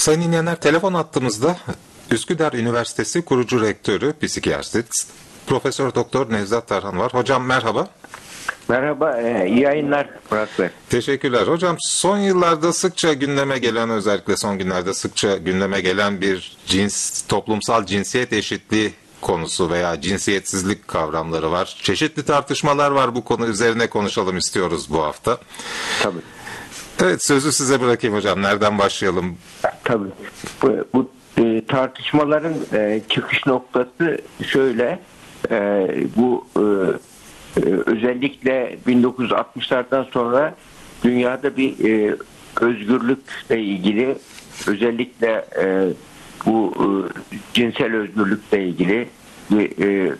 Sayın dinleyenler telefon attığımızda Üsküdar Üniversitesi kurucu rektörü, psikiyatrist, Profesör Doktor Nevzat Tarhan var. Hocam merhaba. Merhaba, e, iyi yayınlar Murat Bey. Teşekkürler. Hocam son yıllarda sıkça gündeme gelen özellikle son günlerde sıkça gündeme gelen bir cins toplumsal cinsiyet eşitliği konusu veya cinsiyetsizlik kavramları var. Çeşitli tartışmalar var bu konu üzerine konuşalım istiyoruz bu hafta. Tabii. Evet sözü size bırakayım hocam. Nereden başlayalım? Tabii. Bu, bu e, tartışmaların e, çıkış noktası şöyle. E, bu e, e, özellikle 1960'lardan sonra dünyada bir e, özgürlükle ilgili özellikle e, bu e, cinsel özgürlükle ilgili bir e,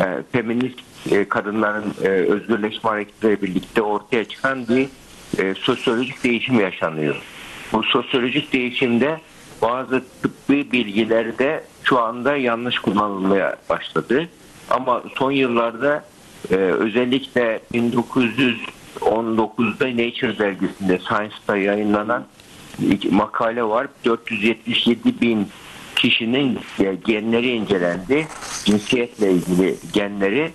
e, feminist e, kadınların e, özgürleşme hareketleriyle birlikte ortaya çıkan bir e, sosyolojik değişim yaşanıyor. Bu sosyolojik değişimde bazı tıbbi bilgilerde şu anda yanlış kullanılmaya başladı. Ama son yıllarda e, özellikle 1919'da Nature dergisinde Science'da yayınlanan makale var. 477 bin kişinin e, genleri incelendi. Cinsiyetle ilgili genleri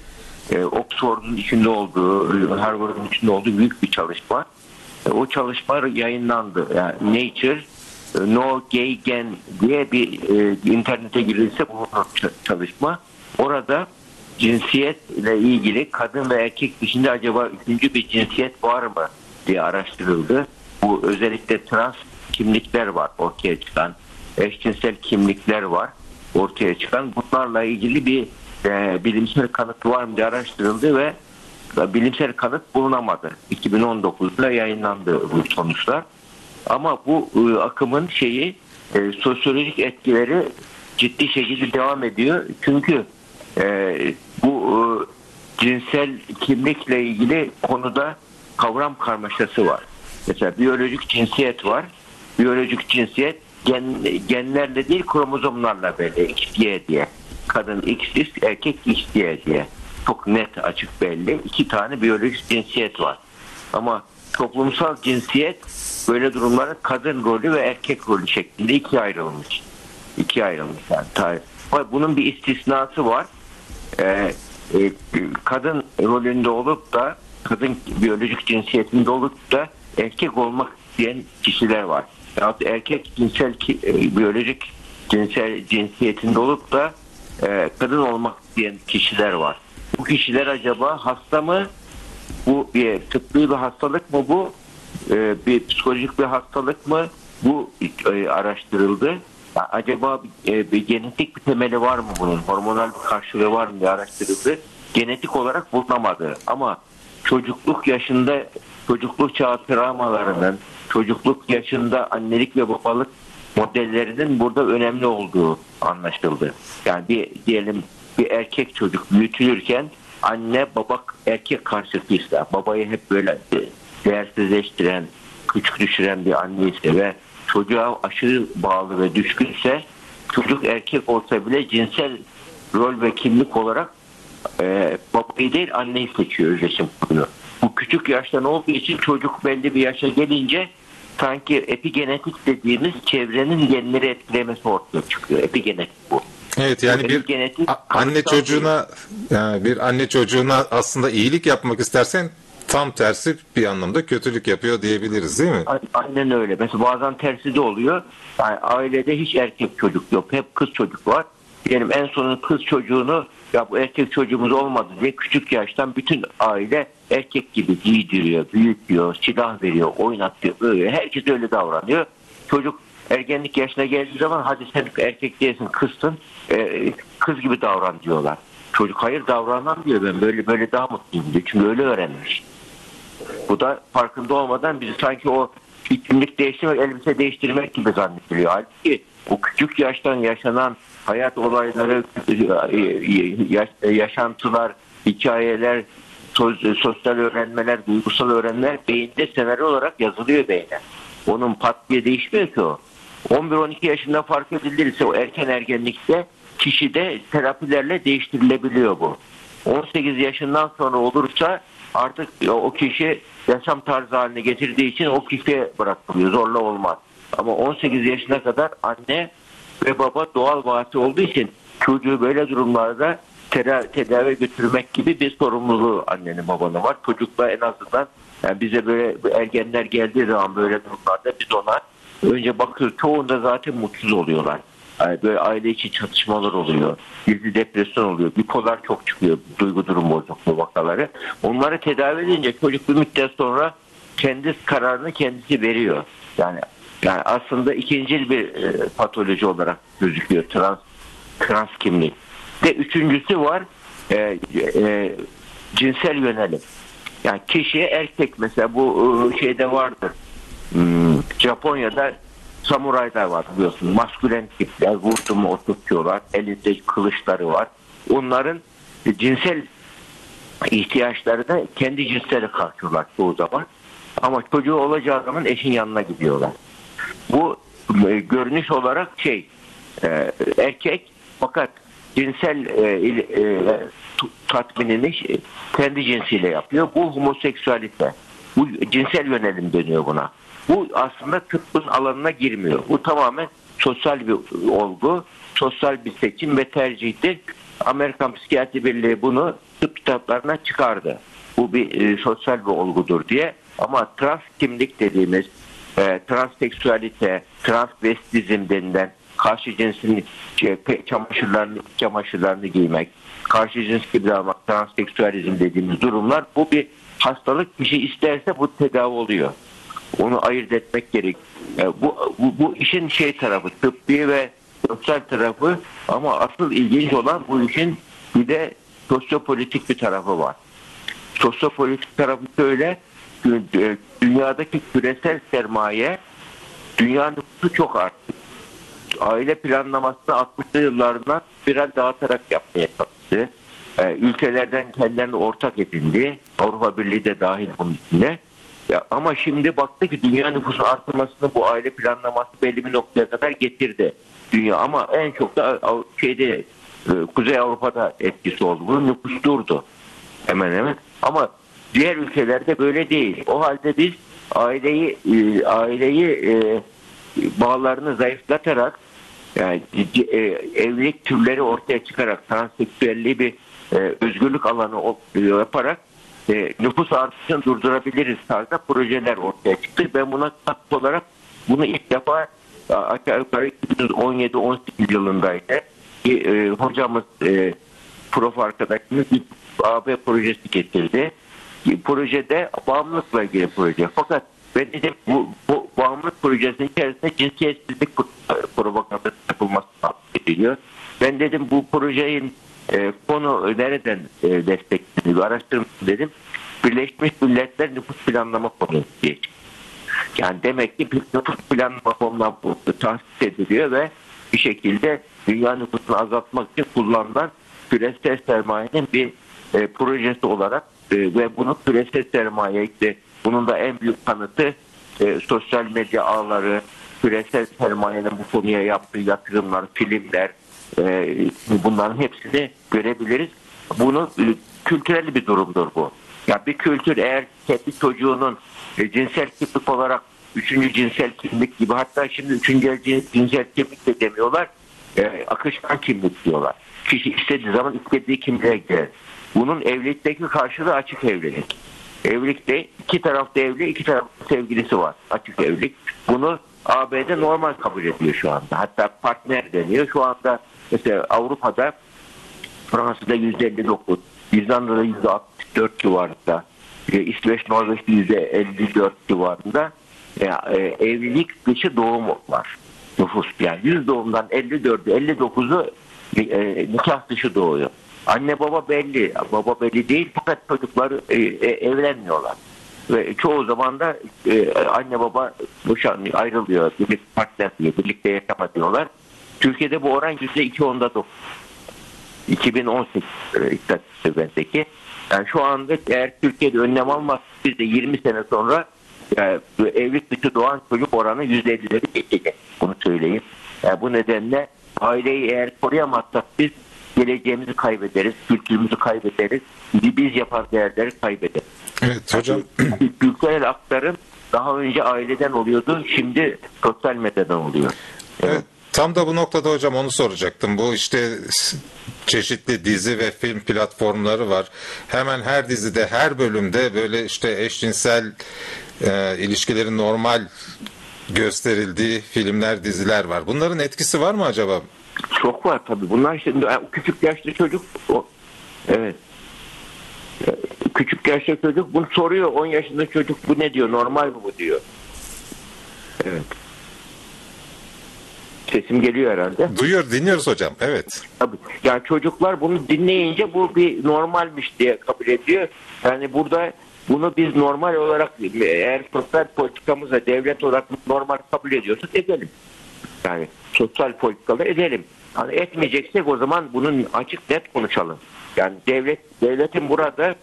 e, Oxford'un içinde olduğu, Harvard'ın içinde olduğu büyük bir çalışma. E, o çalışma yayınlandı. Yani Nature e, No Gay Gen diye bir e, internete girilse bu çalışma. Orada cinsiyetle ilgili kadın ve erkek dışında acaba üçüncü bir cinsiyet var mı diye araştırıldı. Bu özellikle trans kimlikler var ortaya çıkan. Eşcinsel kimlikler var ortaya çıkan. Bunlarla ilgili bir e, bilimsel kanıt var mı diye araştırıldı ve bilimsel kanıt bulunamadı. 2019'da yayınlandı bu sonuçlar. Ama bu e, akımın şeyi e, sosyolojik etkileri ciddi şekilde devam ediyor. Çünkü e, bu cinsel kimlikle ilgili konuda kavram karmaşası var. Mesela biyolojik cinsiyet var. Biyolojik cinsiyet gen, genlerle değil kromozomlarla belli. X, Y diye. Kadın X, erkek X, Y diye. Çok net açık belli. İki tane biyolojik cinsiyet var. Ama toplumsal cinsiyet böyle durumlara kadın rolü ve erkek rolü şeklinde ikiye ayrılmış. İkiye ayrılmış yani. Bunun bir istisnası var. Ee, e, kadın rolünde olup da kadın biyolojik cinsiyetinde olup da erkek olmak isteyen kişiler var. Ya erkek cinsel e, biyolojik cinsel cinsiyetinde olup da e, kadın olmak isteyen kişiler var. Bu kişiler acaba hasta mı? Bu bir tıbbi bir hastalık mı bu? E, bir psikolojik bir hastalık mı? Bu e, araştırıldı. Acaba e, bir genetik bir temeli var mı bunun? Hormonal bir karşılığı var mı diye araştırıldı. Genetik olarak bulunamadı. Ama çocukluk yaşında çocukluk çağı travmalarının, çocukluk yaşında annelik ve babalık modellerinin burada önemli olduğu anlaşıldı. Yani bir diyelim bir erkek çocuk büyütülürken anne baba erkek karşıtıysa babayı hep böyle değersizleştiren, küçük düşüren bir anne ise ve çocuğa aşırı bağlı ve düşkünse çocuk erkek olsa bile cinsel rol ve kimlik olarak e, babayı değil anneyi seçiyor özdeşim kurulu. Bu küçük yaştan olduğu için çocuk belli bir yaşa gelince sanki epigenetik dediğimiz çevrenin genleri etkilemesi ortaya çıkıyor. Epigenetik bu. Evet yani bir genetik, anne çocuğuna yani bir anne çocuğuna aslında iyilik yapmak istersen tam tersi bir anlamda kötülük yapıyor diyebiliriz değil mi? Aynen öyle. Mesela bazen tersi de oluyor. Yani ailede hiç erkek çocuk yok. Hep kız çocuk var. Diyelim en sonun kız çocuğunu ya bu erkek çocuğumuz olmadı diye küçük yaştan bütün aile erkek gibi giydiriyor, büyütüyor, silah veriyor, oynatıyor. Böyle. Herkes öyle davranıyor. Çocuk ergenlik yaşına geldiği zaman hadi sen erkek değilsin kızsın e, kız gibi davran diyorlar. Çocuk hayır davranan diyor ben böyle böyle daha mutluyum diyor. Çünkü öyle öğrenmiş. Bu da farkında olmadan bizi sanki o kimlik değiştirmek, elbise değiştirmek gibi zannediliyor. Halbuki o küçük yaştan yaşanan hayat olayları, yaşantılar, hikayeler, sosyal öğrenmeler, duygusal öğrenmeler beyinde senaryo olarak yazılıyor beyne. Onun pat diye değişmiyor ki o. 11-12 yaşında fark edilirse o erken ergenlikte kişide terapilerle değiştirilebiliyor bu. 18 yaşından sonra olursa artık o kişi yaşam tarzı haline getirdiği için o kişiye bırakılıyor. Zorla olmaz. Ama 18 yaşına kadar anne ve baba doğal vasi olduğu için çocuğu böyle durumlarda tedavi götürmek gibi bir sorumluluğu annenin babanın var. Çocukla en azından yani bize böyle ergenler geldiği zaman böyle durumlarda biz ona önce bakıyoruz. Çoğunda zaten mutsuz oluyorlar. Yani böyle aile içi çatışmalar oluyor. Gizli depresyon oluyor. Bipolar çok çıkıyor. Duygu durum bozukluğu vakaları. Onları tedavi edince çocuk bir müddet sonra kendi kararını kendisi veriyor. Yani yani aslında ikinci bir e, patoloji olarak gözüküyor trans trans kimlik. Ve üçüncüsü var e, e, cinsel yönelim. Yani kişiye erkek mesela bu e, şeyde vardır. Hmm, Japonya'da samuraylar var biliyorsun. Maskülen tipler vurdu mu oturtuyorlar. Elinde kılıçları var. Onların cinsel ihtiyaçlarını kendi cinsleri karşılıyorlar çoğu zaman. Ama çocuğu olacağı zaman eşin yanına gidiyorlar. Bu e, görünüş olarak şey e, erkek fakat cinsel e, e, tatminini kendi cinsiyle yapıyor. Bu homoseksüalite. Bu cinsel yönelim deniyor buna. Bu aslında tıbbın alanına girmiyor. Bu tamamen sosyal bir olgu, sosyal bir seçim ve tercihtir. Amerikan Psikiyatri Birliği bunu tıp kitaplarına çıkardı. Bu bir e, sosyal bir olgudur diye. Ama trans kimlik dediğimiz e, transseksüalite, transvestizm denilen karşı cinsin e, çamaşırlarını, çamaşırlarını giymek, karşı cins gibi almak, transseksüalizm dediğimiz durumlar bu bir hastalık. Kişi isterse bu tedavi oluyor. Onu ayırt etmek gerek. E, bu, bu, bu işin şey tarafı, tıbbi ve sosyal tarafı ama asıl ilginç olan bu işin bir de sosyopolitik bir tarafı var. Sosyopolitik tarafı şöyle, dü- e, dünyadaki küresel sermaye dünya nüfusu çok arttı. Aile planlamasını 60'lı yıllarından biraz dağıtarak yapmaya çalıştı. Ee, ülkelerden kendilerini ortak edindi. Avrupa Birliği de dahil bunun içine. Ya, ama şimdi baktı ki dünya nüfusu artmasını bu aile planlaması belli bir noktaya kadar getirdi. Dünya ama en çok da şeyde e, Kuzey Avrupa'da etkisi oldu. Bu nüfus durdu hemen hemen. Ama diğer ülkelerde böyle değil. O halde biz aileyi e, aileyi e, bağlarını zayıflatarak yani evlilik türleri ortaya çıkarak transseksüelliği bir özgürlük alanı yaparak e, nüfus artışını durdurabiliriz tarzda projeler ortaya çıktı. Ben buna katkı olarak bunu ilk defa aşağı yukarı 2017-18 yılındaydı. Bir, e, hocamız e, prof arkadaşımız bir AB projesi getirdi. Bir projede bağımlılıkla ilgili proje. Fakat ben dedim bu, bu bağımlılık projesinin içerisinde cinsiyetsizlik pro- propagandası yapılması ediliyor. Ben dedim bu projenin e, konu nereden e, destekleniyor araştırma dedim. Birleşmiş Milletler Nüfus Planlama Konusu diye. Yani demek ki bir nüfus planlama fonuna bu tahsis ediliyor ve bir şekilde dünya nüfusunu azaltmak için kullanılan küresel sermayenin bir e, projesi olarak e, ve bunu küresel sermaye işte bunun da en büyük kanıtı e, sosyal medya ağları, küresel sermayenin bu konuya yaptığı yatırımlar, filmler, e, bunların hepsini görebiliriz. Bunu e, kültürel bir durumdur bu. Ya bir kültür eğer kendi çocuğunun e, cinsel kimlik olarak üçüncü cinsel kimlik gibi hatta şimdi üçüncü cin- cinsel kimlik de demiyorlar. E, akışkan kimlik diyorlar. Kişi istediği zaman istediği kimliğe gider. Bunun evlilikteki karşılığı açık evlilik. Evlilikte iki tarafta evli, iki tarafta sevgilisi var. Açık evlilik. Bunu ABD normal kabul ediyor şu anda. Hatta partner deniyor. Şu anda mesela Avrupa'da Fransa'da %59, İzlanda'da %64 civarında, e, İsveç, Norveç'te %54 civarında e, e, evlilik dışı doğum var nüfus. Yani 100 doğumdan 54'ü 59'u e, nikah dışı doğuyor. Anne baba belli, baba belli değil fakat çocuklar e, e, evlenmiyorlar. Ve çoğu zaman da e, anne baba boşanıyor, ayrılıyor, birlikte partner diyor, birlikte yaşama. Türkiye'de bu oran %2.9. 2018 e, istatistiğindeki. Yani şu anda eğer Türkiye'de önlem almaz biz de 20 sene sonra yani evlilik dışı doğan çocuk oranı %50'leri geçecek. Bunu söyleyeyim. Yani bu nedenle aileyi eğer koruyamazsak biz geleceğimizi kaybederiz, kültürümüzü kaybederiz, biz yapan değerleri kaybederiz. Evet hocam. Kültürel aktarım daha önce aileden oluyordu. Şimdi sosyal medyadan oluyor. Evet, tam da bu noktada hocam onu soracaktım. Bu işte çeşitli dizi ve film platformları var. Hemen her dizide, her bölümde böyle işte eşcinsel e, ilişkilerin normal gösterildiği filmler, diziler var. Bunların etkisi var mı acaba? Çok var tabii. Bunlar şimdi yani küçük yaşlı çocuk o, evet. Küçük yaşlı çocuk bunu soruyor. 10 yaşında çocuk bu ne diyor? Normal mi bu diyor. Evet. Sesim geliyor herhalde. Duyuyor, dinliyoruz hocam. Evet. Tabii. Yani çocuklar bunu dinleyince bu bir normalmiş diye kabul ediyor. Yani burada bunu biz normal olarak eğer sosyal politikamızda devlet olarak normal kabul ediyorsak edelim. Yani sosyal politikaları edelim. Yani etmeyeceksek o zaman bunun açık net konuşalım. Yani devlet devletin burada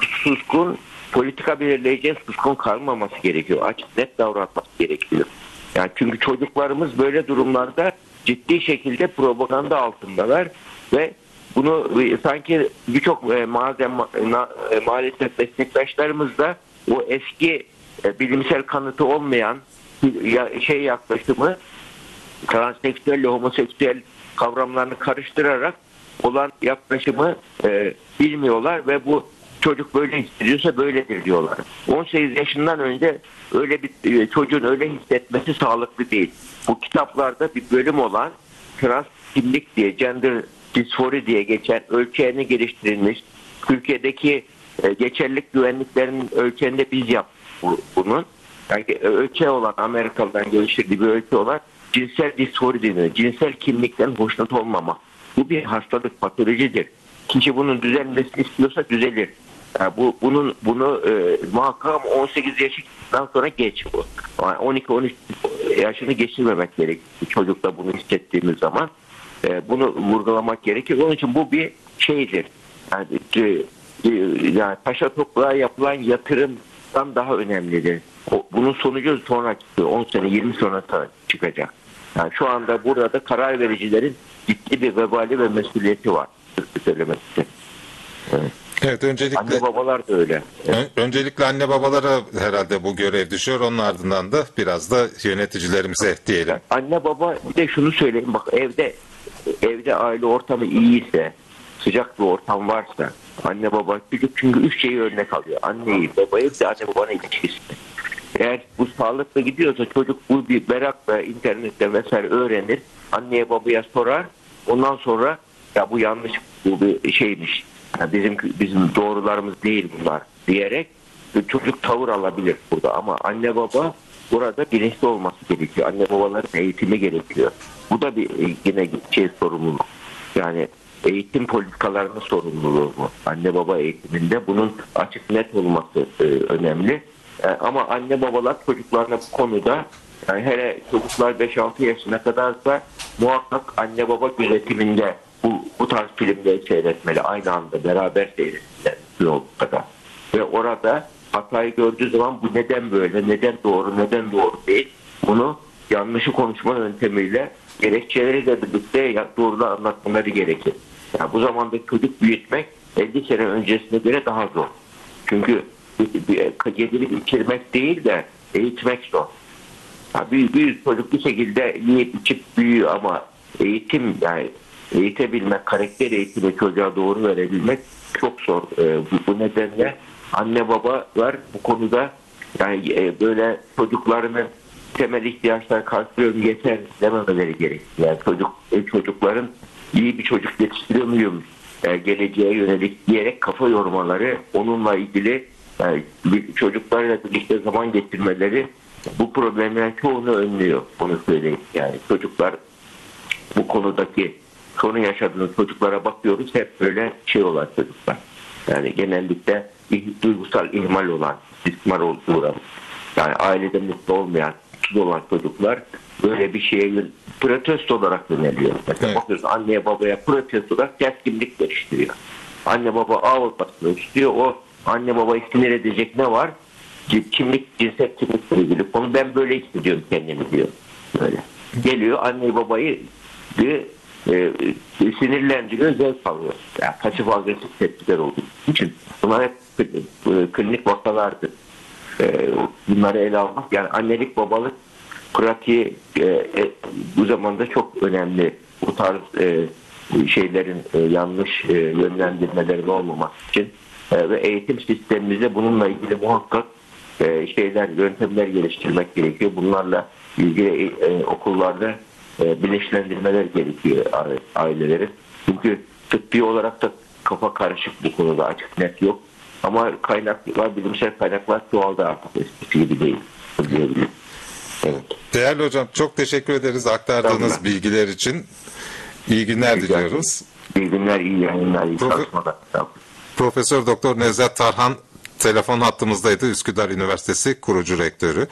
suskun politika belirleyeceği suskun kalmaması gerekiyor. Açık net davranması gerekiyor. Yani çünkü çocuklarımız böyle durumlarda ciddi şekilde propaganda altındalar ve bunu sanki birçok e, malzeme e, maalesef meslektaşlarımız da o eski e, bilimsel kanıtı olmayan şey yaklaşımı transseksüelle homoseksüel kavramlarını karıştırarak olan yaklaşımı e, bilmiyorlar ve bu çocuk böyle hissediyorsa böyledir diyorlar. 18 yaşından önce öyle bir e, çocuğun öyle hissetmesi sağlıklı değil. Bu kitaplarda bir bölüm olan trans kimlik diye gender disfori diye geçen ölçeğini geliştirilmiş. Türkiye'deki e, geçerlilik güvenliklerinin ölçeğinde biz yaptık bu, bunun. Yani ölçeği olan Amerikalı'dan geliştirdiği bir ölçü olan cinsel disfori deniyor. Cinsel kimlikten hoşnut olmama. Bu bir hastalık, patolojidir. Kişi bunun düzelmesini istiyorsa düzelir. Yani bu bunun bunu e, muhakkak 18 yaşından sonra geç bu. Yani 12-13 yaşını geçirmemek gerekir. Çocukta bunu hissettiğimiz zaman e, bunu vurgulamak gerekir. Onun için bu bir şeydir. Yani, e, e yani taşa toprağa yapılan yatırımdan daha önemlidir. Bunun sonucu sonra çıkıyor. 10 sene 20 sonra çıkacak. Yani şu anda burada da karar vericilerin ciddi bir vebali ve mesuliyeti var. Söylemek. Evet. Evet öncelikle anne babalar da öyle. Evet. Öncelikle anne babalara herhalde bu görev düşüyor. Onun ardından da biraz da yöneticilerimize diyelim. Anne baba bir de şunu söyleyeyim bak evde evde aile ortamı iyiyse sıcak bir ortam varsa anne baba çocuk çünkü üç şeyi örnek alıyor. Anneyi, babayı bir de anne babanın ilişkisini. Eğer bu sağlıklı gidiyorsa çocuk bu bir merakla internette vesaire öğrenir. Anneye babaya sorar. Ondan sonra ya bu yanlış bu bir şeymiş. Bizim bizim doğrularımız değil bunlar diyerek çocuk tavır alabilir burada ama anne baba burada bilinçli olması gerekiyor. Anne babaların eğitimi gerekiyor. Bu da bir yine şey sorumluluk. Yani eğitim politikalarının sorumluluğu bu. Anne baba eğitiminde bunun açık net olması e, önemli. E, ama anne babalar çocuklarına bu konuda yani hele çocuklar 5-6 yaşına kadarsa muhakkak anne baba gözetiminde bu, bu tarz filmleri seyretmeli. Aynı anda beraber seyretmeli kadar. Ve orada hatayı gördüğü zaman bu neden böyle, neden doğru, neden doğru değil. Bunu yanlışı konuşma yöntemiyle gerekçeleriyle birlikte doğrudan anlatmaları gerekir. Yani bu zamanda çocuk büyütmek 50 sene öncesine göre daha zor. Çünkü yedirip içirmek değil de eğitmek zor. Yani büyük, büyük çocuk bir şekilde yiyip içip büyüyor ama eğitim yani eğitebilmek, karakter eğitimi çocuğa doğru verebilmek çok zor. E, bu, bu nedenle anne babalar bu konuda yani e, böyle çocuklarının temel ihtiyaçlar karşılıyorum yeter dememeleri gerekiyor. Yani çocuk, e, çocukların iyi bir çocuk yetiştiriyor muyum e, geleceğe yönelik diyerek kafa yormaları onunla ilgili yani çocuklarla birlikte zaman geçirmeleri bu problemlerin çoğunu önlüyor. Bunu söyleyeyim. Yani çocuklar bu konudaki sorun yaşadığınız çocuklara bakıyoruz hep böyle şey olan çocuklar. Yani genellikle duygusal ihmal olan, istismar uğramış. Yani ailede mutlu olmayan, mutsuz olan çocuklar böyle bir şeye protesto olarak yöneliyor. Mesela evet. bakıyorsun anneye babaya protesto olarak keskinlik geliştiriyor. Anne baba ağ olmasını istiyor. O anne babayı sinir edecek ne var? Kimlik, cinsel kimlikle ilgili konu ben böyle hissediyorum kendimi diyor. Böyle. Geliyor anne babayı bir e, sinirlendiriyor, zevk alıyor. Yani pasif agresif tepkiler olduğu için bunlar hep e, klinik vakalardır. e, bunları ele almak yani annelik babalık pratiği e, e, bu zamanda çok önemli bu tarz e, şeylerin e, yanlış e, yönlendirmelerin olmaması için e, ve eğitim sistemimizde bununla ilgili muhakkak e, şeyler yöntemler geliştirmek gerekiyor. Bunlarla ilgili e, okullarda e, bilinçlendirmeler gerekiyor ailelerin. Çünkü tıbbi olarak da kafa karışık bu konuda açık net yok. Ama kaynaklar, bilimsel kaynaklar çoğaldı artık eskisi gibi değil. diyebilirim. Evet. Değerli hocam çok teşekkür ederiz aktardığınız Tamam. bilgiler için. İyi günler Rica diliyoruz. İyi günler, iyi yayınlar, iyi olun. Profesör Doktor Nevzat Tarhan telefon hattımızdaydı. Üsküdar Üniversitesi kurucu rektörü.